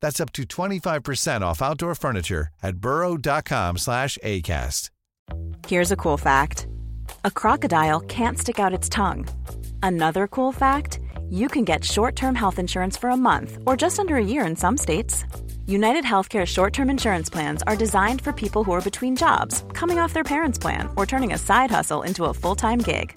That's up to 25% off outdoor furniture at burrow.com slash ACAST. Here's a cool fact a crocodile can't stick out its tongue. Another cool fact you can get short term health insurance for a month or just under a year in some states. United Healthcare short term insurance plans are designed for people who are between jobs, coming off their parents' plan, or turning a side hustle into a full time gig.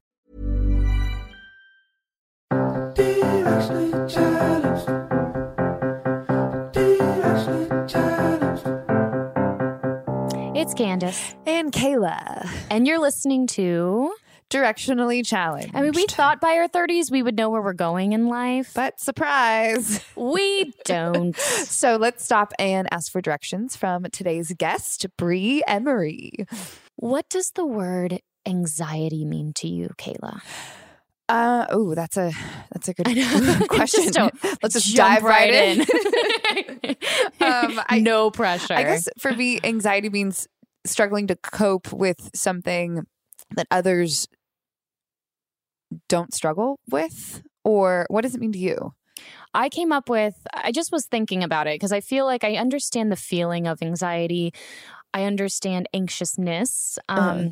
It's Candace. And Kayla. And you're listening to Directionally challenged. I mean, we thought by our 30s we would know where we're going in life. But surprise. We don't. so let's stop and ask for directions from today's guest, Bri Emery. what does the word anxiety mean to you, Kayla? Uh, oh, that's a that's a good question. Just Let's just dive right in. um, I- no pressure. I guess for me, anxiety means struggling to cope with something that others don't struggle with, or what does it mean to you? I came up with, I just was thinking about it because I feel like I understand the feeling of anxiety. I understand anxiousness. Um, Uh-huh.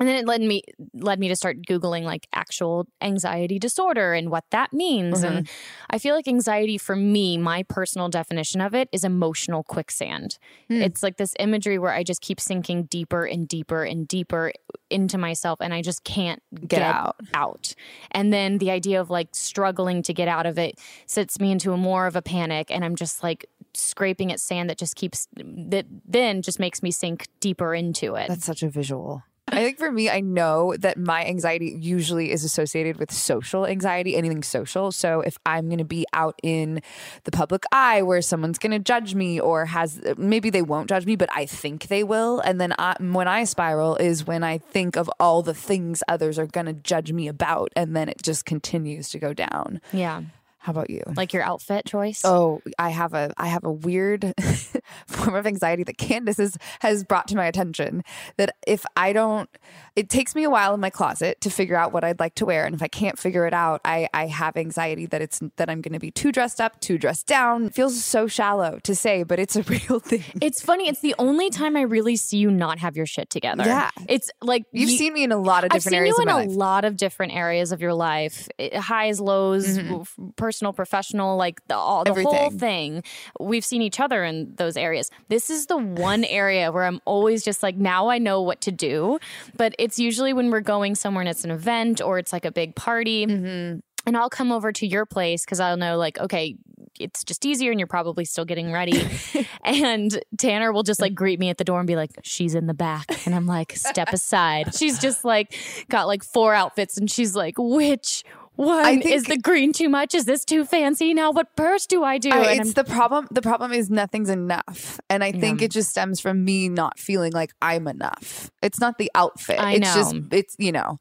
And then it led me led me to start googling like actual anxiety disorder and what that means. And I feel like anxiety for me, my personal definition of it is emotional quicksand. Hmm. It's like this imagery where I just keep sinking deeper and deeper and deeper into myself and I just can't get, out. out. And then the idea of like struggling to get out of it sets me into a more of a panic and I'm just like scraping at sand that just keeps that then just makes me sink deeper into it. That's such a visual. I think for me, I know that my anxiety usually is associated with social anxiety, anything social. So if I'm going to be out in the public eye where someone's going to judge me or has maybe they won't judge me, but I think they will. And then I, when I spiral is when I think of all the things others are going to judge me about. And then it just continues to go down. yeah. How about you? Like your outfit choice? Oh, I have a I have a weird form of anxiety that Candace has, has brought to my attention. That if I don't, it takes me a while in my closet to figure out what I'd like to wear, and if I can't figure it out, I I have anxiety that it's that I'm going to be too dressed up, too dressed down. It feels so shallow to say, but it's a real thing. It's funny. It's the only time I really see you not have your shit together. Yeah. It's like You've you- seen me in a lot of different I've seen areas you of in a life. lot of different areas of your life, highs, lows, Mm-hmm. f- personal, professional, like the all the whole thing. We've seen each other in those areas. This is the one area where I'm always just like, now I know what to do. But it's usually when we're going somewhere and it's an event or it's like a big party. Mm-hmm. And I'll come over to your place because I'll know, like, okay, it's just easier and you're probably still getting ready. and Tanner will just like greet me at the door and be like, she's in the back. And I'm like, step aside. She's just like got like four outfits and she's like, which one think- is the green too much? Is this too fancy? Now what purse do I do? I- it's the problem. The problem is nothing's enough, and I think it just stems from me not feeling like I'm enough. It's not the outfit. I it's just know. it's you know,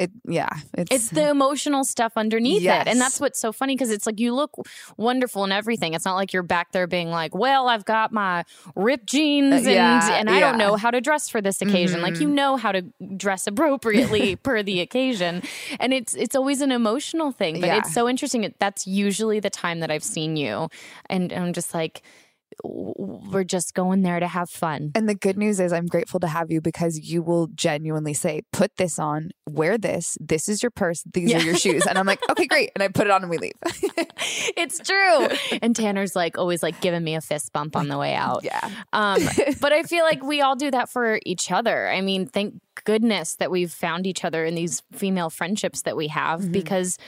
it yeah. It's it's the emotional stuff underneath it. And that's what's so funny because it's like you look wonderful and everything. It's not like you're back there being like, well, I've got my ripped jeans and, Uh, yeah, and I don't know how to dress for this occasion. Like you know how to dress appropriately per the occasion. And it's it's always an emotional thing. But Yeah. it's so interesting. That's usually the time that I've seen you. And I'm just like, we're just going there to have fun. And the good news is, I'm grateful to have you because you will genuinely say, "Put this on, wear this. This is your purse. These are your shoes." And I'm like, "Okay, great." And I put it on and we leave. it's true. And Tanner's like always like giving me a fist bump on the way out. yeah. Um, but I feel like we all do that for each other. I mean, thank goodness that we've found each other in these female friendships that we have because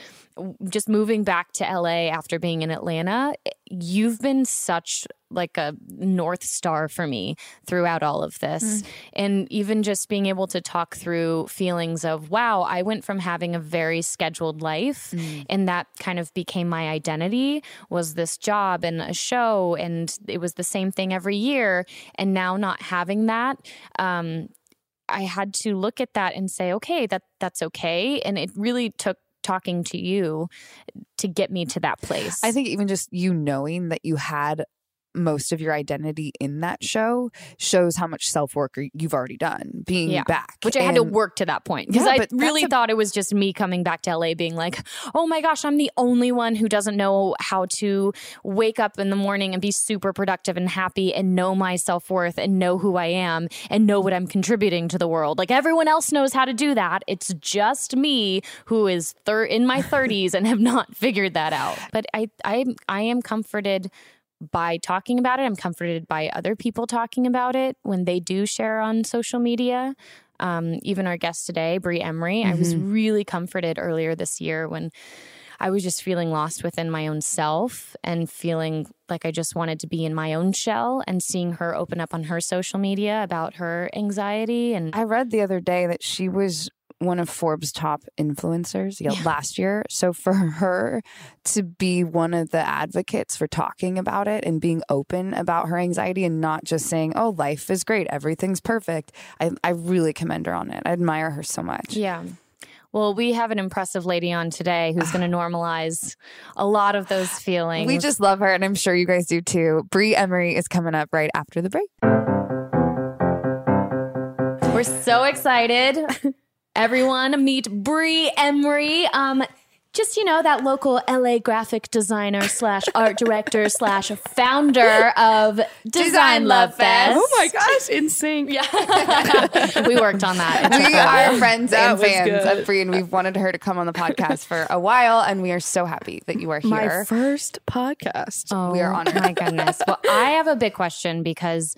just moving back to LA after being in Atlanta, you've been such like a north star for me throughout all of this. And even just being able to talk through feelings of, wow, I went from having a very scheduled life and that kind of became my identity was this job and a show and it was the same thing every year and now not having that um I had to look at that and say, okay, that that's okay. And it really took talking to you to get me to that place. I think even just you knowing that you had most of your identity in that show shows how much self work you've already done being Yeah. back. which I had to work to that point because Yeah, I really a- thought it was just me coming back to LA being like, oh my gosh, I'm the only one who doesn't know how to wake up in the morning and be super productive and happy and know my self worth and know who I am and know what I'm contributing to the world. Like everyone else knows how to do that. It's just me who is thir- in my 30s and have not figured that out. But I, I, I am comforted by talking about it. I'm comforted by other people talking about it when they do share on social media. Um, even our guest today, Bri Emery, I was really comforted earlier this year when I was just feeling lost within my own self and feeling like I just wanted to be in my own shell and seeing her open up on her social media about her anxiety and I read the other day that she was one of Forbes' top influencers yeah, last year. So for her to be one of the advocates for talking about it and being open about her anxiety and not just saying, "Oh, life is great, everything's perfect," I, I really commend her on it. I admire her so much. Yeah. Well, we have an impressive lady on today who's going to normalize a lot of those feelings. We just love her, and I'm sure you guys do too. Bri Emery is coming up right after the break. We're so excited. Everyone, meet Bri Emery. Um, just you know that local LA graphic designer slash art director slash founder of Design, Love Fest. Oh my gosh, insane. Yeah, we worked on that. We are friends That and fans good. of Bri, and we've wanted her to come on the podcast for a while, and we are so happy that you are here. My here. first podcast. Oh, We are honored. My goodness. Well, I have a big question because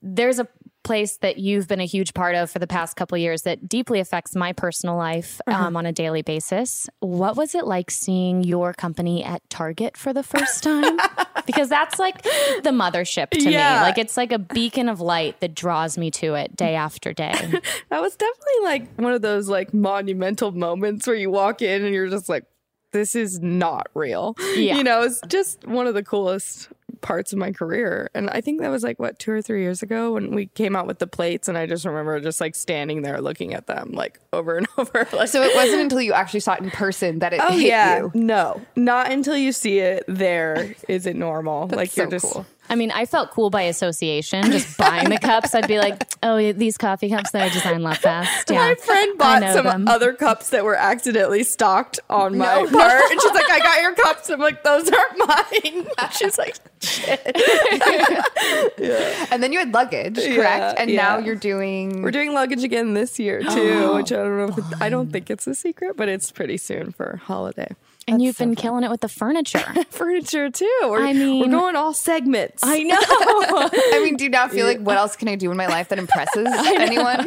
there's a place that you've been a huge part of for the past couple of years that deeply affects my personal life Uh-huh. um, on a daily basis. What was it like seeing your company at Target for the first time? because that's like the mothership to Yeah. me. Like it's like a beacon of light that draws me to it day after day. That was definitely like one of those like monumental moments where you walk in and you're just like, this is not real. Yeah. You know, it's just one of the coolest parts of my career. And I think that was like what two or three years ago when we came out with the plates, and I just remember just like standing there looking at them like over and over. Like, So it wasn't until you actually saw it in person that it oh hit yeah, you. no, not until you see it there is it normal. like you're so just cool. I mean, I felt cool by association, just buying the cups. I'd be like, oh, yeah, these coffee cups that I designed Love Fest. Yeah, My friend bought some them. other cups that were accidentally stocked on my part, and she's like, "I got your cups." I'm like, "Those aren't mine." She's like, shit. yeah. And then you had luggage, correct? Yeah, and now you're doing "We're doing luggage again this year too," which I don't know. If it, I don't think it's a secret, but it's pretty soon for holiday. And you've been killing it with the furniture. Furniture too. We're, I mean- we're going all segments. I know. I mean, do you now feel like what else can I do in my life that impresses anyone?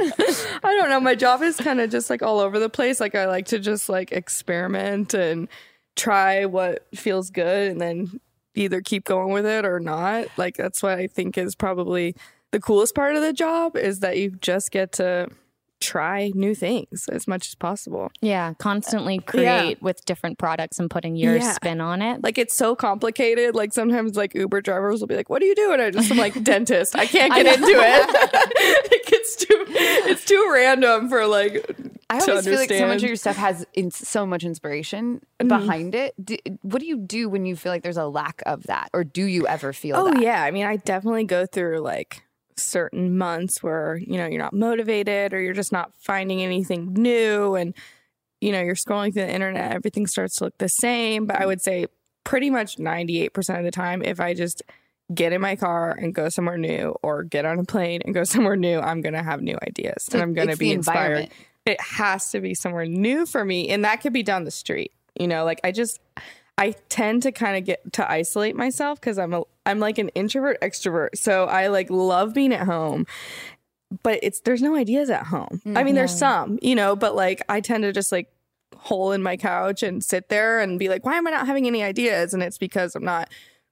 I don't know. My job is kind of just like all over the place. Like I like to just like experiment and try what feels good and then either keep going with it or not. Like that's what I think is probably the coolest part of the job is that you just get to try new things as much as possible. yeah, constantly uh, create with different products and putting your Yeah. spin on it. Like it's so complicated. Like sometimes like Uber drivers will be like, "What are you doing?" I just am like dentist. I can't get into it. like it's too it's too random for like I always feel like so much of your stuff has in- so much inspiration mm-hmm. behind it. Do, what do you do when you feel like there's a lack of that, or do you ever feel Oh that? yeah, I mean, I definitely go through like certain months where you know you're not motivated or you're just not finding anything new, and you know you're scrolling through the internet, everything starts to look the same. But I would say pretty much 98 percent of the time, if I just get in my car and go somewhere new, or get on a plane and go somewhere new, I'm gonna have new ideas and I'm gonna be inspired. It has to be somewhere new for me, and that could be down the street. You know, like I just I tend to kind of get to isolate myself because I'm a I'm like an introvert extrovert. So I like love being at home. But it's there's no ideas at home. I mean, there's mm-hmm. some, you know, but like I tend to just like hole in my couch and sit there and be like, why am I not having any ideas? And it's because I'm not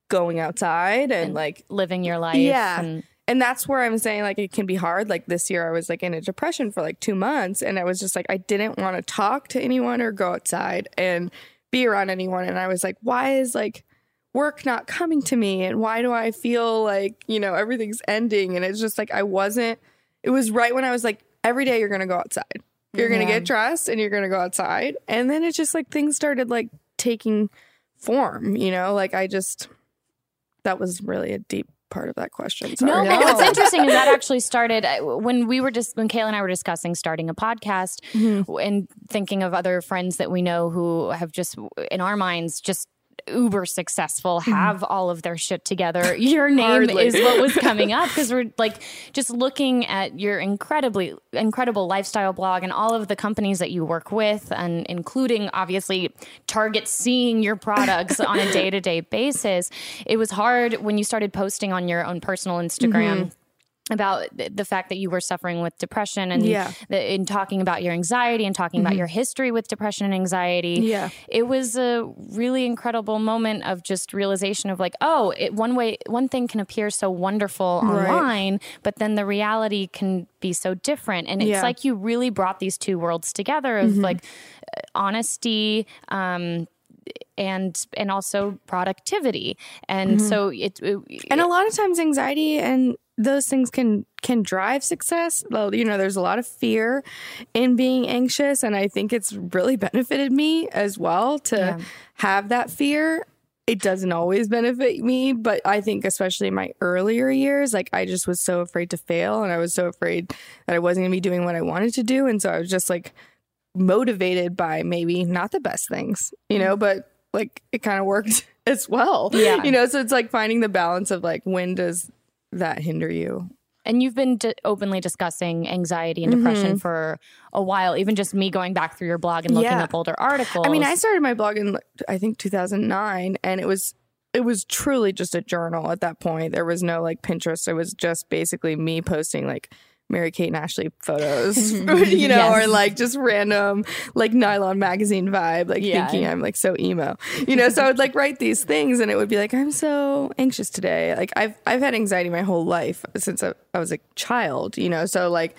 going outside and like living your life. yeah. And And that's where I'm saying like it can be hard. Like this year I was like in a depression for like 2 months and I was just like I didn't want to talk to anyone or go outside and be around anyone. And I was like why is like work not coming to me? And why do I feel like, you know, everything's ending? And it's just like I wasn't it was right when I was like every day you're going to go outside. You're going to get dressed and you're going to go outside. And then it's just like things started like taking form, you know? Like I just that was really a deep part of that question. Sorry. No, but what's interesting is that actually started uh, when we were just when Kayla and I were discussing starting a podcast Mm-hmm. and thinking of other friends that we know who have just in our minds just uber successful have all of their shit together. Your name Mm-hmm. Is what was coming up because we're like just looking at your incredibly incredible lifestyle blog and all of the companies that you work with and including obviously target seeing your products on a day-to-day basis. It was hard when you started posting on your own personal instagram about the fact that you were suffering with depression and Yeah. the, in talking about your anxiety and talking about your history with depression and anxiety. Yeah. It was a really incredible moment of just realization of like, oh, it, one way, one thing can appear so wonderful Right. online, but then the reality can be so different. And it's Yeah. like you really brought these two worlds together of like uh, honesty, um, and and also productivity, and so it, it and a lot of times anxiety and those things can can drive success. Well you know there's a lot of fear in being anxious and i think it's really benefited me as well to have that fear. It doesn't always benefit me but i think especially in my earlier years like i just was so afraid to fail and i was so afraid that i wasn't going to be doing what i wanted to do and so i was just like motivated by maybe not the best things you know mm. but like it kind of worked as well. Yeah. you know so it's like finding the balance of like when does that hinder you And you've been d- openly discussing anxiety and Mm-hmm. depression for a while, even just me going back through your blog and looking Yeah. up older articles. I mean, I started my blog in I think 2009, and it was it was truly just a journal at that point. There was no like Pinterest. It was just basically me posting like Mary Kate and Ashley photos, you know, Yes. or like just random like nylon magazine vibe, like Yeah. thinking I'm like so emo, you know. So I would like write these things, and it would be like I'm so anxious today. Like I've I've had anxiety my whole life since I, I was a child, you know. So like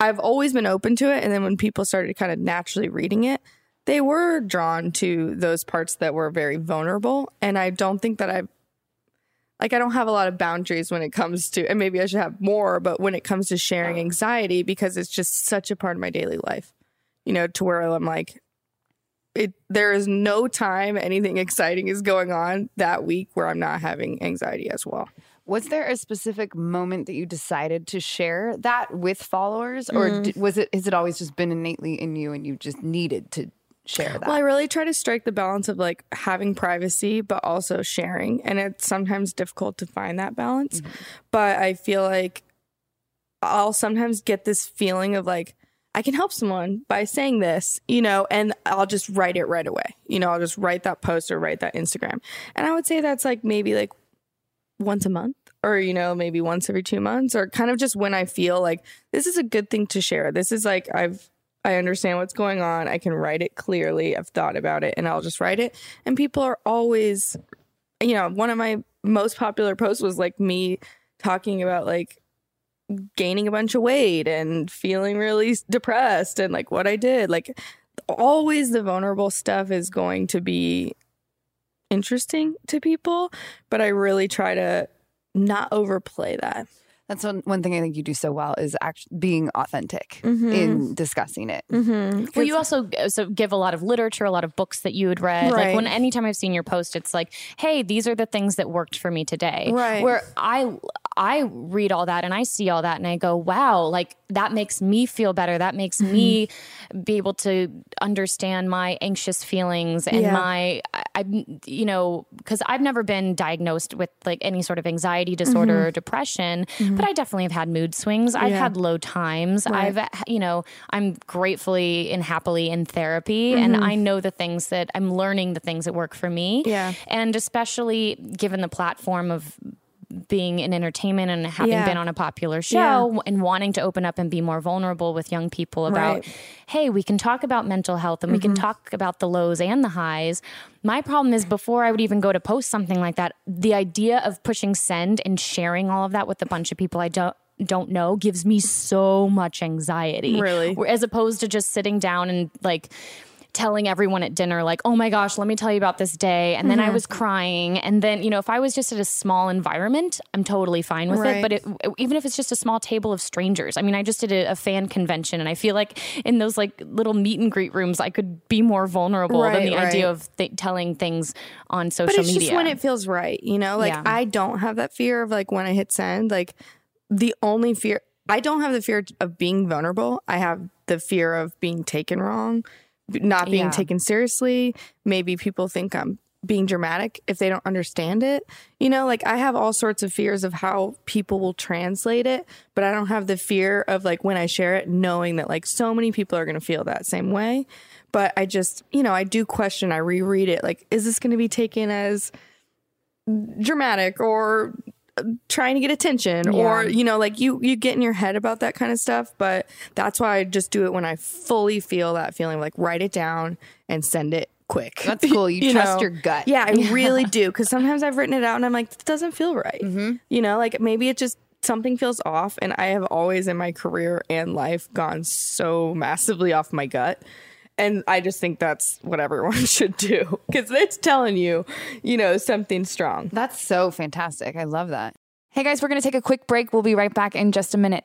I've always been open to it. And then when people started kind of naturally reading it, they were drawn to those parts that were very vulnerable. And I don't think that I've like I don't have a lot of boundaries when it comes to, and maybe I should have more, but when it comes to sharing anxiety, because it's just such a part of my daily life, you know, to where I'm like, it, there is no time anything exciting is going on that week where I'm not having anxiety as well. Was there a specific moment that you decided to share that with followers, or Mm. d- was it has it always just been innately in you and you just needed to share that? Well, I really try to strike the balance of like having privacy, but also sharing. And it's sometimes difficult to find that balance. Mm-hmm. But I feel like I'll sometimes get this feeling of like, I can help someone by saying this, you know, and I'll just write it right away. You know, I'll just write that post or write that Instagram. And I would say that's like maybe like once a month or, you know, maybe once every two months or kind of just when I feel like this is a good thing to share. This is like, I've, I understand what's going on. I can write it clearly. I've thought about it and I'll just write it. And people are always, you know, one of my most popular posts was like me talking about like gaining a bunch of weight and feeling really depressed and like what I did. Like always the vulnerable stuff is going to be interesting to people, but I really try to not overplay that. That's one, one thing I think you do so well is actually being authentic Mhm. in discussing it. Mm-hmm. Well, you also uh, so give a lot of literature, a lot of books that you had read. Right. Like when anytime I've seen your post, it's like, "Hey, these are the things that worked for me today." Right. Where I I read all that and I see all that and I go, "Wow!" Like that makes me feel better. That makes me be able to understand my anxious feelings and Yeah. my I, I you know because I've never been diagnosed with like any sort of anxiety mm-hmm. disorder or depression, mm-hmm. but I definitely have had mood swings. I've Yeah. had low times. Right. I've you know i'm gratefully and happily in therapy and mm-hmm. i know the things that i'm learning the things that work for me Yeah. and especially given the platform of being in entertainment and having Yeah. been on a popular show and wanting to open up and be more vulnerable with young people about Right. Mm-hmm. hey we can talk about mental health and we can talk about the lows and the highs my problem is before i would even go to post something like that the idea of pushing send and sharing all of that with a bunch of people i don't don't know gives me so much anxiety Really? As opposed to just sitting down and like telling everyone at dinner like oh my gosh let me tell you about this day and then Mm-hmm. i was crying and then you know if i was just at a small environment i'm totally fine with Right. it but it, even if it's just a small table of strangers i mean i just did a, a fan convention and i feel like in those like little meet and greet rooms i could be more vulnerable than the right. idea of th- telling things on social but it's media just when it feels right you know like Yeah. i don't have that fear of like when i hit send like the only fear i don't have the fear of being vulnerable i have the fear of being taken wrong not being Yeah. taken seriously. Maybe people think i'm being dramatic if they don't understand it. You know like i have all sorts of fears of how people will translate it but i don't have the fear of like when i share it knowing that like so many people are going to feel that same way. But i just you know i do question i reread it like is this going to be taken as dramatic or trying to get attention or you know like you you get in your head about that kind of stuff but that's why I just do it when I fully feel that feeling like write it down and send it quick That's cool. You trust your gut. yeah I really do because sometimes I've written it out and I'm like this doesn't feel right Mm-hmm. you know like maybe it just something feels off and I have always in my career and life gone so massively off my gut and I just think that's what everyone should do because it's telling you, you know, something strong. That's so fantastic. I love that. Hey guys, we're going to take a quick break. We'll be right back in just a minute.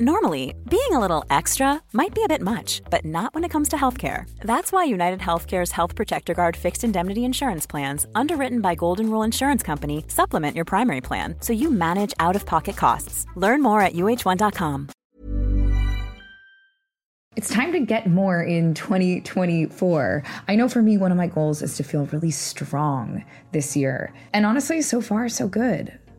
Normally, being a little extra might be a bit much, but not when it comes to healthcare. That's why United Healthcare's Health Protector Guard fixed indemnity insurance plans, underwritten by Golden Rule Insurance Company, supplement your primary plan so you manage out of pocket costs. Learn more at uh1.com. It's time to get more in 2024. I know for me, one of my goals is to feel really strong this year. And honestly, so far, so good.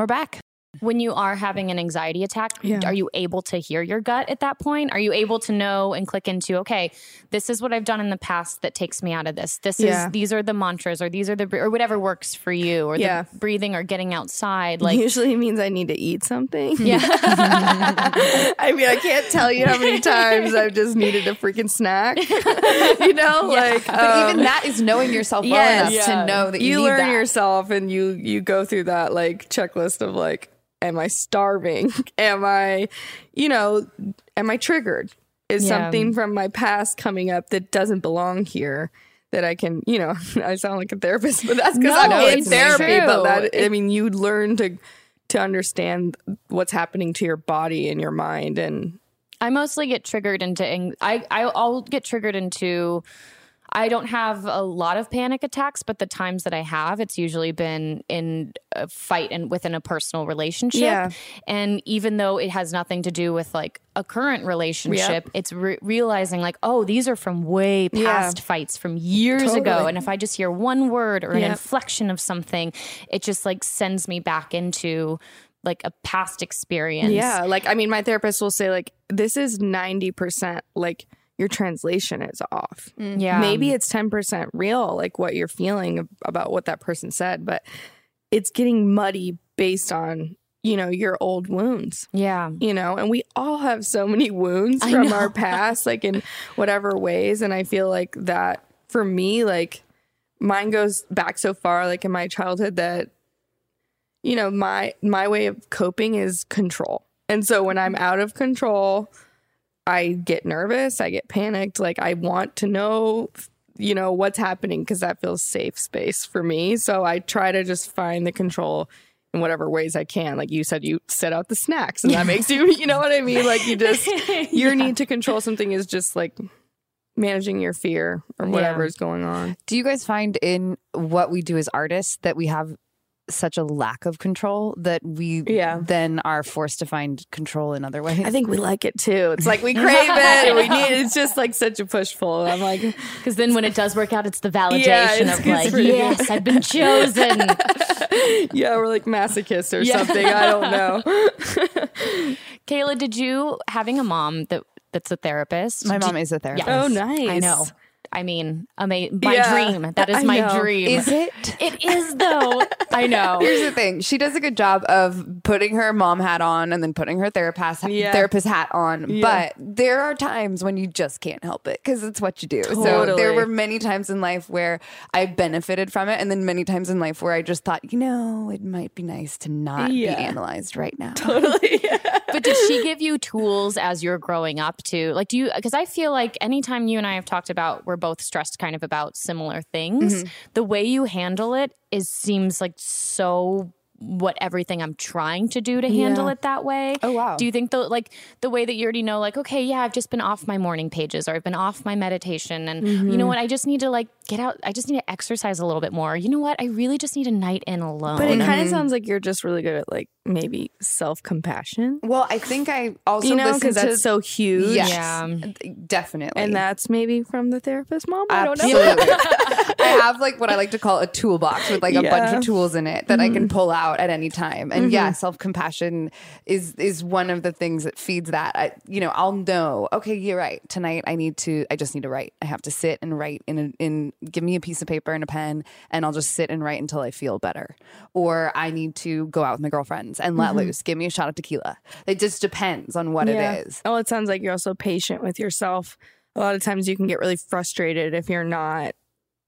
We're back. When you are having an anxiety attack, Yeah. are you able to hear your gut at that point? Are you able to know and click into, okay, this is what I've done in the past that takes me out of this. This Yeah. is these are the mantras or these are the or whatever works for you or Yeah. the breathing or getting outside. Like usually means I need to eat something. Yeah. I mean, I can't tell you how many times I've just needed a freaking snack. you know, like But um, even that is knowing yourself well yes. enough to know that you, you need learn that. yourself and you you go through that like checklist of like am i starving am i you know am i triggered is Yeah. something from my past coming up that doesn't belong here that i can you know i sound like a therapist but that's because No, i'm in therapy true. but that i mean you learn to to understand what's happening to your body and your mind and I mostly get triggered into I- I'll get triggered into I don't have a lot of panic attacks, but the times that I have, it's usually been in a fight and within a personal relationship. Yeah. And even though it has nothing to do with like a current relationship, it's re- realizing like, oh, these are from way Yeah. past fights from years ago. And if I just hear one word or an inflection of something, it just like sends me back into like a past experience. Yeah, like I mean, my therapist will say like this is ninety percent like your translation is off. Mm-hmm. Yeah. maybe it's ten percent real, like what you're feeling about what that person said, but it's getting muddy based on you know your old wounds. Yeah. You know, and we all have so many wounds from our past, like in whatever ways. And I feel like that for me, like mine goes back so far, like in my childhood, that you know my my way of coping is control and so when i'm mm-hmm. out of control I get nervous, I get panicked. Like I want to know, you know, what's happening because that feels safe space for me. So I try to just find the control in whatever ways I can. Like you said, you set out the snacks and that makes you, you know what I mean? Like you just, your need to control something is just like managing your fear or whatever Yeah. is going on. Do you guys find in what we do as artists that we have such a lack of control that we Yeah. then are forced to find control in other ways? I think we like it too. It's like we crave it. we need It's just like such a push pull. I'm like, Because then when it does work out, it's the validation Yeah, it's- of it's like, pretty yes, I've been chosen. yeah, we're like masochists or Yeah. something. I don't know. Kayla, did you having a mom that that's a therapist? My did- mom is a therapist. Yes. Oh, nice. I know. I mean, ama- my Yeah, dream. That is I my know. dream. Is it? It is though. I know. Here's the thing. She does a good job of putting her mom hat on and then putting her therapist Yeah. therapist hat on. Yeah. But there are times when you just can't help it because it's what you do. So there were many times in life where I benefited from it, and then many times in life where I just thought, you know, it might be nice to not Yeah. be analyzed right now. Totally. but did she give you tools as you're growing up to like do you because I feel like anytime you and I have talked about we're both stressed kind of about similar things, Mm-hmm. the way you handle it is seems like so what everything I'm trying to do to handle Yeah. it that way. Oh, wow. Do you think the like the way that you already know like okay, yeah, I've just been off my morning pages or I've been off my meditation and you Mm-hmm. know what, I just need to like get out I just need to exercise a little bit more. You know what? I really just need a night in alone. But it kind Mm-hmm. of sounds like you're just really good at like maybe self compassion. Well, I think I also You know, because to that's so huge. Yes, Yeah. definitely. And that's maybe from the therapist mom. I don't know. I have like what I like to call a toolbox with like a bunch Mm-hmm. of tools in it that I can pull out at any time. And yeah, self compassion is is one of the things that feeds that. I, you know, I'll know. Okay, you're right. Tonight, I need to. I just need to write. I have to sit and write in a, in. Give me a piece of paper and a pen, and I'll just sit and write until I feel better. Or I need to go out with my girlfriends and let mm-hmm. loose. Give me a shot of tequila. It just depends on what Yeah. it is. Oh, it sounds like you're also patient with yourself. A lot of times you can get really frustrated if you're not,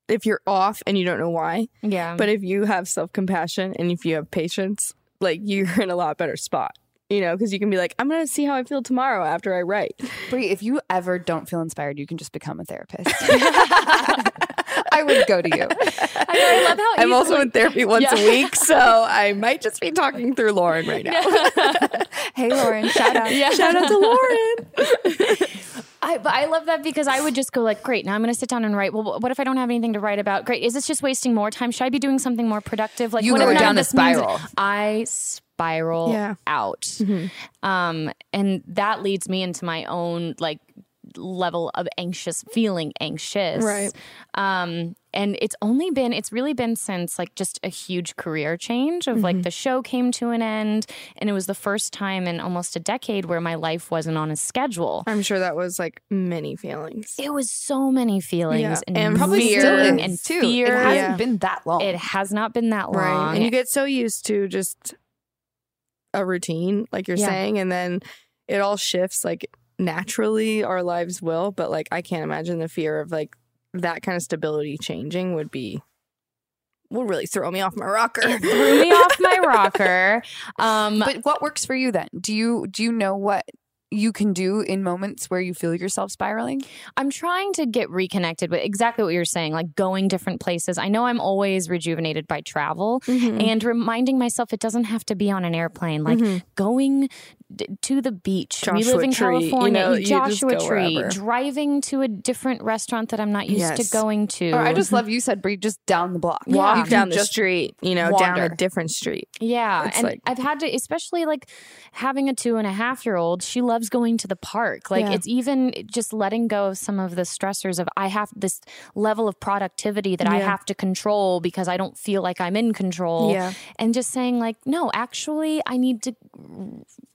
if you're off and you don't know why. yeah. But if you have self compassion and if you have patience, like you're in a lot better spot, you know, because you can be like, I'm going to see how I feel tomorrow after I write. Bri, if you ever don't feel inspired, you can just become a therapist. I would go to you. I, know, I love how I'm also in therapy once Yeah. a week, so I might just be talking through Lauren right now. Hey, Lauren, shout out. Yeah. Shout out to Lauren. I, but I love that because I would just go like, great. Now I'm going to sit down and write. Well, what if I don't have anything to write about? Great. Is this just wasting more time? Should I be doing something more productive? Like You what go if down the means- spiral. I spiral Yeah. out, um, and that leads me into my own like level of anxious, feeling anxious, Right. Um, and it's only been, it's really been since like just a huge career change of like the show came to an end, and it was the first time in almost a decade where my life wasn't on a schedule. I'm sure that was like many feelings. It was so many feelings Yeah. and, And Probably fear still is and too. fear. It hasn't Yeah. been that long. It has not been that long. Right. And you get so used to just a routine, like you're Yeah. saying, and then it all shifts like naturally our lives will. But like I can't imagine the fear of like that kind of stability changing would be will really throw me off my rocker. it threw me off my rocker. Um, but what works for you then? Do you do you know what you can do in moments where you feel yourself spiraling? I'm trying to get reconnected with exactly what you're saying, like going different places. I know I'm always rejuvenated by travel Mm-hmm. and reminding myself it doesn't have to be on an airplane, like going d- to the beach. we live in Tree, California. you just Joshua Tree, wherever. driving to a different restaurant that I'm not used Yes. to going to. Or I just love you said Bri just down the block. Walk You can down the street, you know, down a different street. Yeah. It's and like- I've had to, especially like having a two and a half year old, she loves going to the park. Like Yeah. it's even just letting go of some of the stressors of I have this level of productivity that I have to control because I don't feel like I'm in control. Yeah. And just saying, like, no, actually, I need to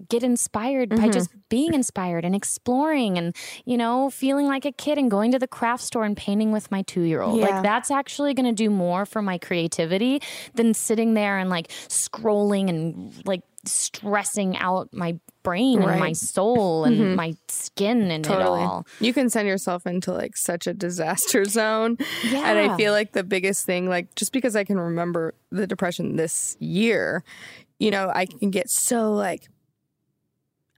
get inspired Mm-hmm. by just being inspired and exploring and, you know, feeling like a kid and going to the craft store and painting with my two year old. Like, that's actually going to do more for my creativity than sitting there and like scrolling and like stressing out my brain and my Right. Mm-hmm. soul and my skin and it all. You can send yourself into like such a disaster zone. Yeah. And I feel like the biggest thing, like just because I can remember the depression this year, you know, I can get so like,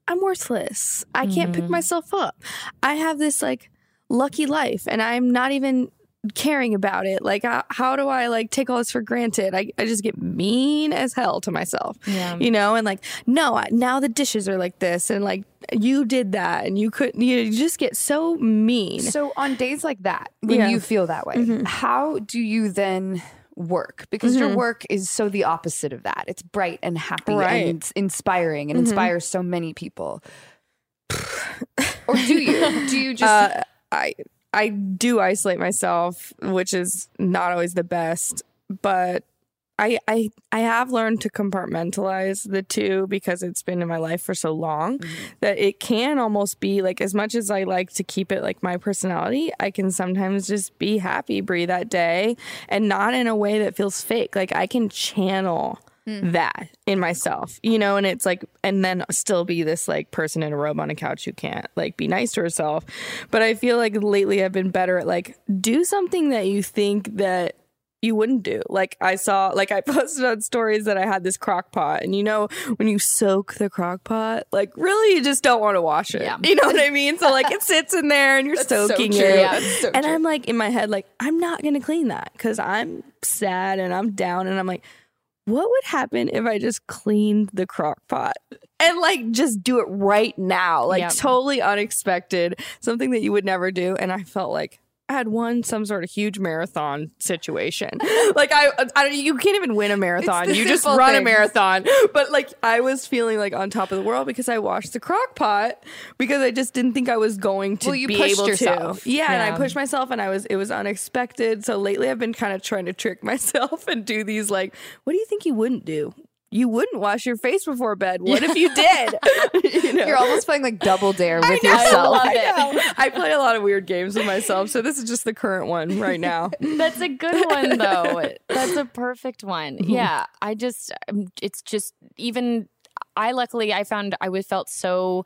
I'm worthless. I can't pick myself up. I have this like lucky life and I'm not even caring about it. Like, how, how do I like take all this for granted? I, I just get mean as hell to myself, Yeah. you know, and like, no, I, now the dishes are like this and like you did that and you couldn't, you, you just get so mean. So on days like that, when Yeah. you feel that way, Mhm. how do you then work? Because your Mhm. work is so the opposite of that. It's bright and happy Right. and it's inspiring and Mhm. inspires so many people. or do you? Do you just uh, I I do isolate myself, which is not always the best, but I I I have learned to compartmentalize the two because it's been in my life for so long mm-hmm. that it can almost be like as much as I like to keep it like my personality, I can sometimes just be happy Bri that day and not in a way that feels fake. Like I can channel mm-hmm. that in myself, you know, and it's like, and then still be this like person in a robe on a couch who can't like be nice to herself. But I feel like lately I've been better at like do something that you think that you wouldn't do. Like I saw, like I posted on stories that I had this crock pot, and you know when you soak the crock pot, like really you just don't want to wash it. Yeah. You know what I mean? So like it sits in there and you're That's soaking true. it. Yeah, so and true. I'm like in my head, like I'm not gonna clean that because I'm sad and I'm down, and I'm like what would happen if I just cleaned the crock pot and like just do it right now? Like Yep. totally unexpected, something that you would never do. And I felt like had won some sort of huge marathon situation. like I, I don't- you can't even win a marathon. You just run a marathon. But like I was feeling like on top of the world because I washed the crock pot because I just didn't think I was going to Well, you be pushed able yourself. to. Yeah, and I pushed myself and I was it was unexpected. So lately I've been kind of trying to trick myself and do these like, what do you think you wouldn't do? You wouldn't wash your face before bed. What if you did? you know? you're almost playing like double dare with I know, yourself? I. I play a lot of weird games with myself, so this is just the current one right now. That's a good one, though. That's a perfect one. Mm-hmm. Yeah, I just, um, it's just even. I luckily I found I was felt so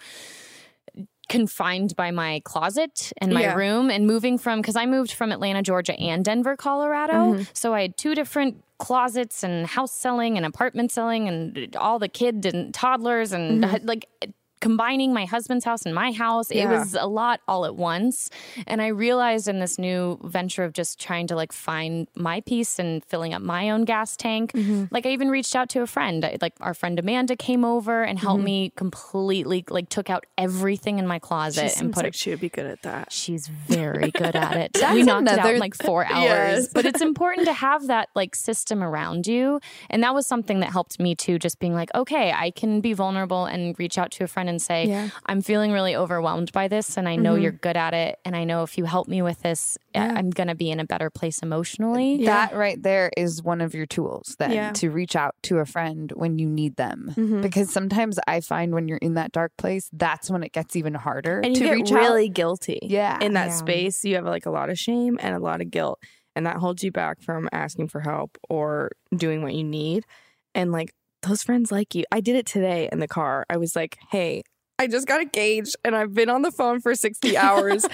confined by my closet and my Yeah. room and moving from because I moved from Atlanta, Georgia and Denver, Colorado. Mm-hmm. So I had two different closets and house selling and apartment selling and all the kid and toddlers and like combining my husband's house and my house. It Mm-hmm. Was a lot all at once. And I realized in this new venture of just trying to like find my peace and filling up my own gas tank, Mm-hmm. like I even reached out to a friend. I, like our friend Amanda came over and helped Mm-hmm. me completely like took out everything in my closet and put it she would be good at that. She's very good at it. We knocked it out in like four hours. Yes. But it's important to have that like system around you. And that was something that helped me too, just being like, okay, I can be vulnerable and reach out to a friend and say, Yeah. I'm feeling really overwhelmed by this and I know you're good at it. And I know if you help me with this, I- I'm going to be in a better place emotionally. That right there is one of your tools then Yeah. to reach out to a friend when you need them. Mm-hmm. Because sometimes I find when you're in that dark place, that's when it gets even harder And you to get reach really out. guilty. Yeah. In that Yeah. space, you have like a lot of shame and a lot of guilt. And that holds you back from asking for help or doing what you need. And like those friends like you. I did it today in the car. I was like, hey, I just got engaged and I've been on the phone for 60 hours.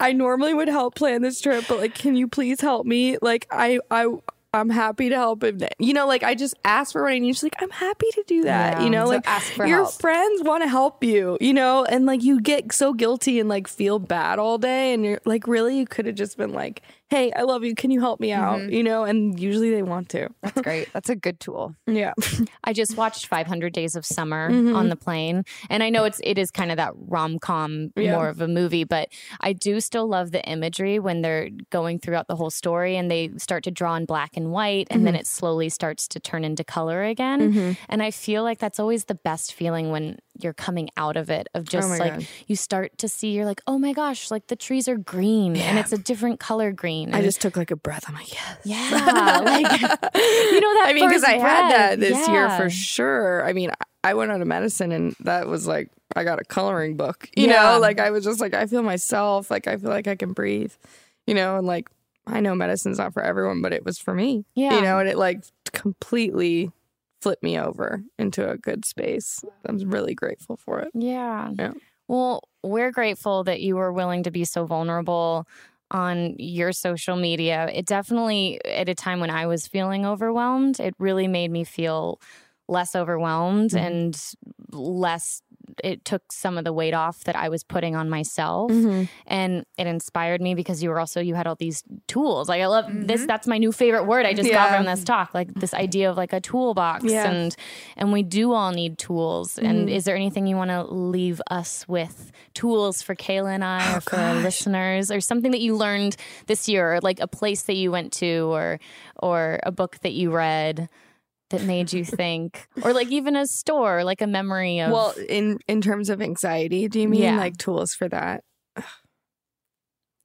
I normally would help plan this trip, but like, can you please help me? Like, I, I, I'm happy to help him. You know, like I just asked for what I need. She's like, I'm happy to do that. Yeah. You know, So like ask for your help. friends want to help you, you know, and like you get so guilty and like feel bad all day. And you're like, really, you could have just been like, hey, I love you. Can you help me out? Mm-hmm. You know, and usually they want to. That's great. That's a good tool. Yeah. I just watched 500 Days of Summer Mm-hmm. on the plane, and I know it's it is kind of that rom com Yeah. more of a movie, but I do still love the imagery when they're going throughout the whole story and they start to draw in black and white, and then Mm-hmm. it slowly starts to turn into color again. And I feel like that's always the best feeling when you're coming out of it of oh just Oh like God. you start to see you're like oh my gosh like the trees are green and it's a different color green I just took like a breath. I'm like, yes. yeah like you know that I mean, because I had that this year for sure. I mean, I- I went out of medicine and that was like, I got a coloring book, you Yeah. know, like I was just like, I feel myself, like I feel like I can breathe, you know, and like I know medicine's not for everyone, but it was for me, Yeah. you know, and it like completely flipped me over into a good space. I'm really grateful for it. Yeah. Yeah. Well, we're grateful that you were willing to be so vulnerable on your social media. It definitely, at a time when I was feeling overwhelmed, it really made me feel less overwhelmed mm-hmm. and less it took some of the weight off that I was putting on myself, Mm-hmm. and it inspired me because you were also you had all these tools. Like I love this. That's my new favorite word. I just got Mm-hmm. From this talk. Like this idea of like a toolbox, Yeah. and and we do all need tools. Mm-hmm. And is there anything you want to leave us with? Tools for Kayla and I, Oh, or for our listeners, or something that you learned this year, or like a place that you went to, or or a book that you read that made you think, or like even a store, like a memory of. Well, in in terms of anxiety, do you mean Yeah. like tools for that?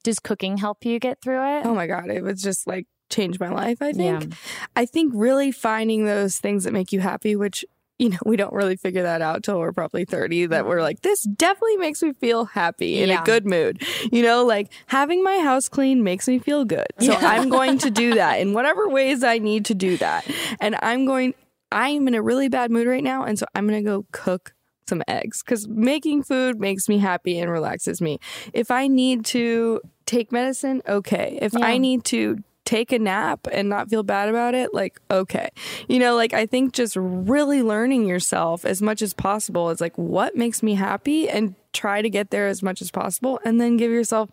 does cooking help you get through it? Oh my god, it was just like changed my life. I think. Yeah. I think really finding those things that make you happy, which you know we don't really figure that out till we're probably thirty. That we're like, this definitely makes me feel happy in Yeah. a good mood. You know, like having my house clean makes me feel good. So I'm going to do that in whatever ways I need to do that, and I'm going. I'm in a really bad mood right now, and so I'm going to go cook some eggs because making food makes me happy and relaxes me. If I need to take medicine, okay. If I need to take a nap and not feel bad about it, like, okay. You know, like I think just really learning yourself as much as possible is like what makes me happy and try to get there as much as possible and then give yourself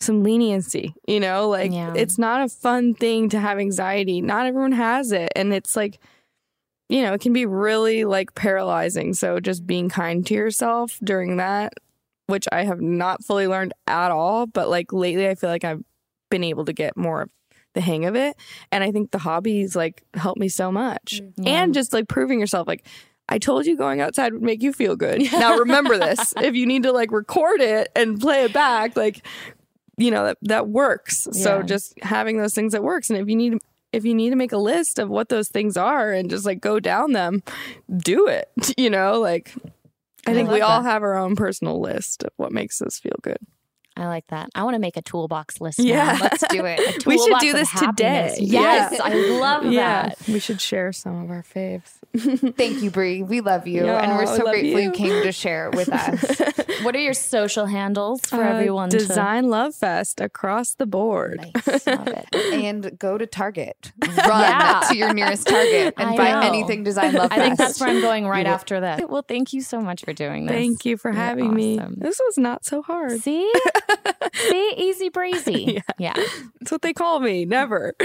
some leniency, you know, like Yeah. it's not a fun thing to have anxiety. Not everyone has it. And it's like, you know, it can be really like paralyzing. So just being kind to yourself during that, which I have not fully learned at all, but like lately I feel like I've been able to get more of the hang of it. And I think the hobbies like help me so much. Mm. And just like proving yourself like I told you going outside would make you feel good. Now remember this. If you need to like record it and play it back, like you know that that works. So just having those things that works. And if you need if you need to make a list of what those things are and just like go down them, do it. You know, like I, I think we love all have our own personal list of what makes us feel good. I like that. I want to make a toolbox list. Yeah. now. let's do it. A We should do this today. Yes, Yeah. I love that. We should share some of our faves. Thank you, Bri. We love you, Yeah, and we're so grateful you. you. came to share it with us. What are your social handles for Uh, everyone? to- Design Love Fest across the board. Nice. Love it. and go to Target. Run Yeah. to your nearest Target and I buy know. anything Design Love Fest. I think that's where I'm going right after this. Well, thank you so much for doing this. Thank you for You're having me. This was not so hard. See? See? Easy breezy. yeah. That's what they call me. Never.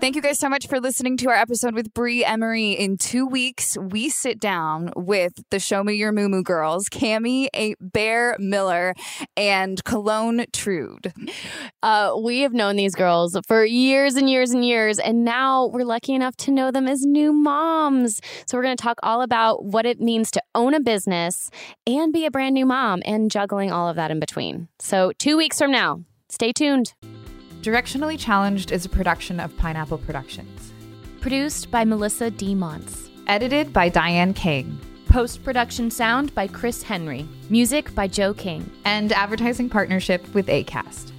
Thank you guys so much for listening to our episode with Bri Emery. In two weeks, we sit down with the Show Me Your Mumu girls, Cami A- Bear Miller and Cologne Trude. Uh, we have known these girls for years and years and years, and now we're lucky enough to know them as new moms. So, we're going to talk all about what it means to own a business and be a brand new mom and juggling all of that in between. So, two weeks from now, stay tuned. Directionally Challenged is a production of Pineapple Productions. Produced by Melissa D. Monts. Edited by Diane King. Post production sound by Chris Henry. Music by Joe King. And advertising partnership with ACAST.